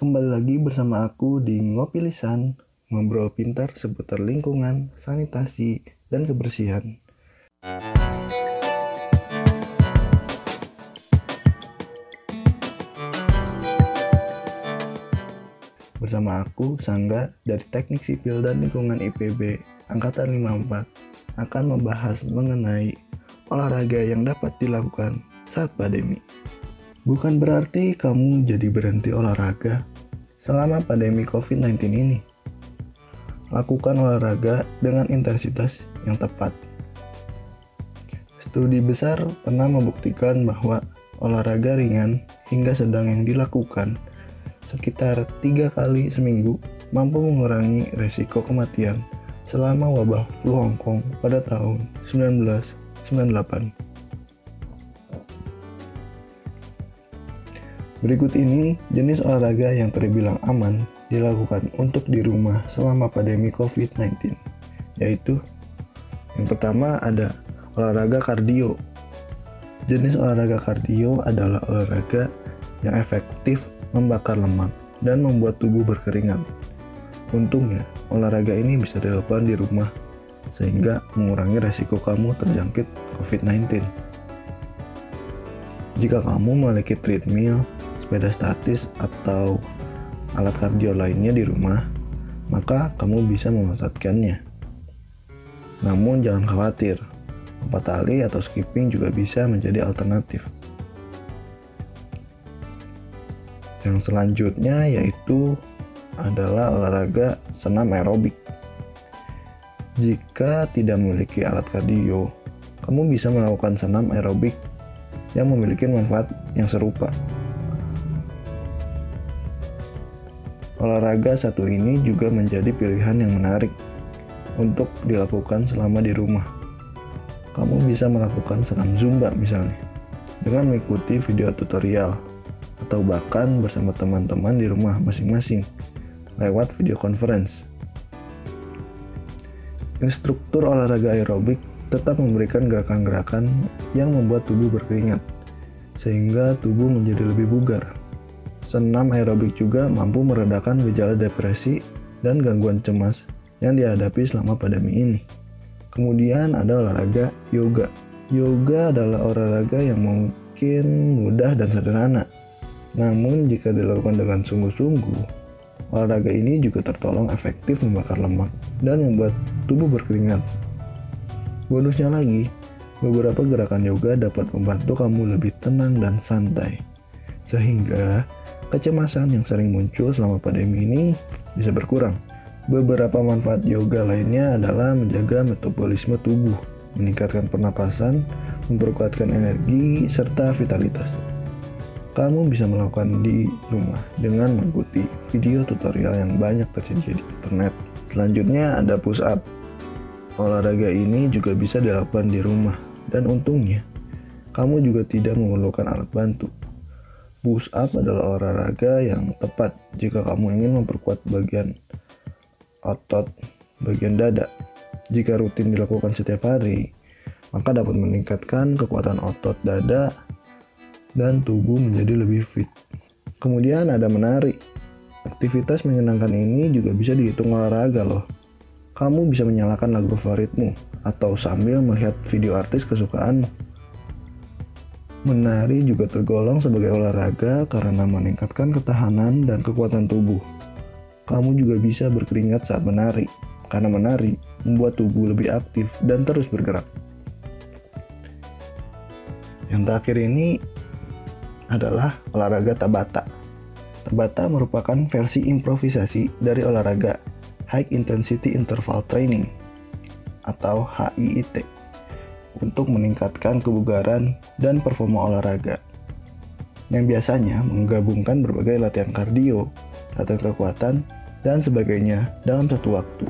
Kembali lagi bersama aku di Ngopi Lisan, ngobrol pintar seputar lingkungan, sanitasi, dan kebersihan. Bersama aku, Sangga, dari Teknik Sipil dan Lingkungan IPB, Angkatan 54, akan membahas mengenai olahraga yang dapat dilakukan saat pandemi. Bukan berarti kamu jadi berhenti olahraga selama pandemi COVID-19 ini. Lakukan olahraga dengan intensitas yang tepat. Studi besar pernah membuktikan bahwa olahraga ringan hingga sedang yang dilakukan sekitar tiga kali seminggu mampu mengurangi resiko kematian selama wabah flu Hong Kong pada tahun 1998. Berikut ini jenis olahraga yang terbilang aman dilakukan untuk di rumah selama pandemi COVID-19, yaitu yang pertama ada olahraga kardio. Jenis olahraga kardio adalah olahraga yang efektif membakar lemak dan membuat tubuh berkeringat. Untungnya, olahraga ini bisa dilakukan di rumah sehingga mengurangi resiko kamu terjangkit COVID-19. Jika kamu memiliki treadmill sepeda statis atau alat kardio lainnya di rumah, maka kamu bisa memanfaatkannya. Namun jangan khawatir, empat tali atau skipping juga bisa menjadi alternatif. Yang selanjutnya yaitu adalah olahraga senam aerobik. Jika tidak memiliki alat kardio, kamu bisa melakukan senam aerobik yang memiliki manfaat yang serupa. Olahraga satu ini juga menjadi pilihan yang menarik untuk dilakukan selama di rumah. Kamu bisa melakukan senam zumba misalnya, dengan mengikuti video tutorial, atau bahkan bersama teman-teman di rumah masing-masing, lewat video conference. Instruktur olahraga aerobik tetap memberikan gerakan-gerakan yang membuat tubuh berkeringat, sehingga tubuh menjadi lebih bugar. Senam aerobik juga mampu meredakan gejala depresi dan gangguan cemas yang dihadapi selama pandemi ini. Kemudian ada olahraga yoga. Yoga adalah olahraga yang mungkin mudah dan sederhana. Namun jika dilakukan dengan sungguh-sungguh, olahraga ini juga tertolong efektif membakar lemak dan membuat tubuh berkeringat. Bonusnya lagi, beberapa gerakan yoga dapat membantu kamu lebih tenang dan santai. Sehingga Kecemasan yang sering muncul selama pandemi ini bisa berkurang. Beberapa manfaat yoga lainnya adalah menjaga metabolisme tubuh, meningkatkan pernapasan, memperkuatkan energi, serta vitalitas. Kamu bisa melakukan di rumah dengan mengikuti video tutorial yang banyak tersedia di internet. Selanjutnya ada push up. Olahraga ini juga bisa dilakukan di rumah dan untungnya kamu juga tidak memerlukan alat bantu. Push up adalah olahraga yang tepat jika kamu ingin memperkuat bagian otot bagian dada. Jika rutin dilakukan setiap hari, maka dapat meningkatkan kekuatan otot dada dan tubuh menjadi lebih fit. Kemudian ada menari. Aktivitas menyenangkan ini juga bisa dihitung olahraga loh. Kamu bisa menyalakan lagu favoritmu atau sambil melihat video artis kesukaanmu. Menari juga tergolong sebagai olahraga karena meningkatkan ketahanan dan kekuatan tubuh. Kamu juga bisa berkeringat saat menari, karena menari membuat tubuh lebih aktif dan terus bergerak. Yang terakhir ini adalah olahraga Tabata. Tabata merupakan versi improvisasi dari olahraga High Intensity Interval Training atau HIIT untuk meningkatkan kebugaran dan performa olahraga. Yang biasanya menggabungkan berbagai latihan kardio, latihan kekuatan, dan sebagainya dalam satu waktu.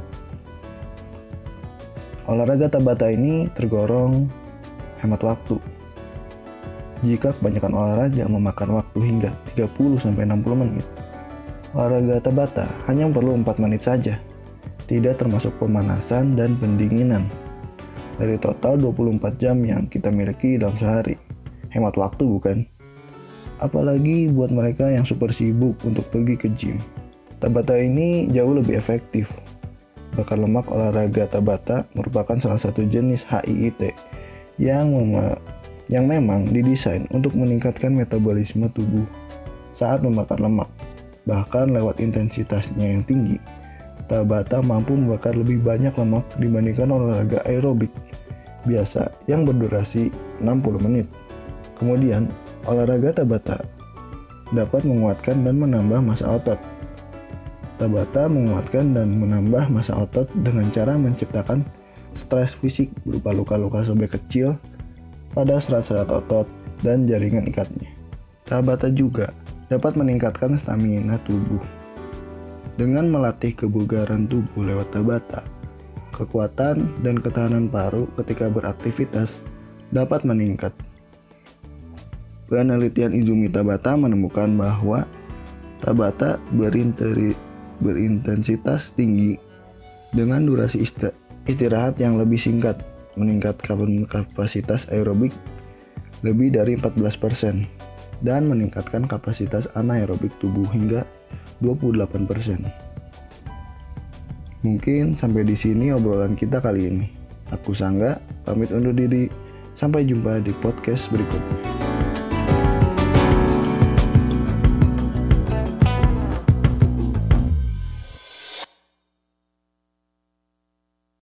Olahraga Tabata ini tergolong hemat waktu. Jika kebanyakan olahraga memakan waktu hingga 30-60 menit, olahraga Tabata hanya perlu 4 menit saja, tidak termasuk pemanasan dan pendinginan dari total 24 jam yang kita miliki dalam sehari. Hemat waktu bukan? Apalagi buat mereka yang super sibuk untuk pergi ke gym. Tabata ini jauh lebih efektif. Bakar lemak olahraga Tabata merupakan salah satu jenis HIIT yang yang memang didesain untuk meningkatkan metabolisme tubuh saat membakar lemak. Bahkan lewat intensitasnya yang tinggi, Tabata mampu membakar lebih banyak lemak dibandingkan olahraga aerobik biasa yang berdurasi 60 menit. Kemudian, olahraga Tabata dapat menguatkan dan menambah massa otot. Tabata menguatkan dan menambah massa otot dengan cara menciptakan stres fisik berupa luka-luka sobek kecil pada serat-serat otot dan jaringan ikatnya. Tabata juga dapat meningkatkan stamina tubuh. Dengan melatih kebugaran tubuh lewat Tabata, kekuatan dan ketahanan paru ketika beraktivitas dapat meningkat. Penelitian Izumi Tabata menemukan bahwa Tabata berintensitas tinggi dengan durasi istirahat yang lebih singkat, meningkatkan kapasitas aerobik lebih dari 14% dan meningkatkan kapasitas anaerobik tubuh hingga 28%. Mungkin sampai di sini obrolan kita kali ini. Aku Sangga, pamit undur diri. Sampai jumpa di podcast berikutnya.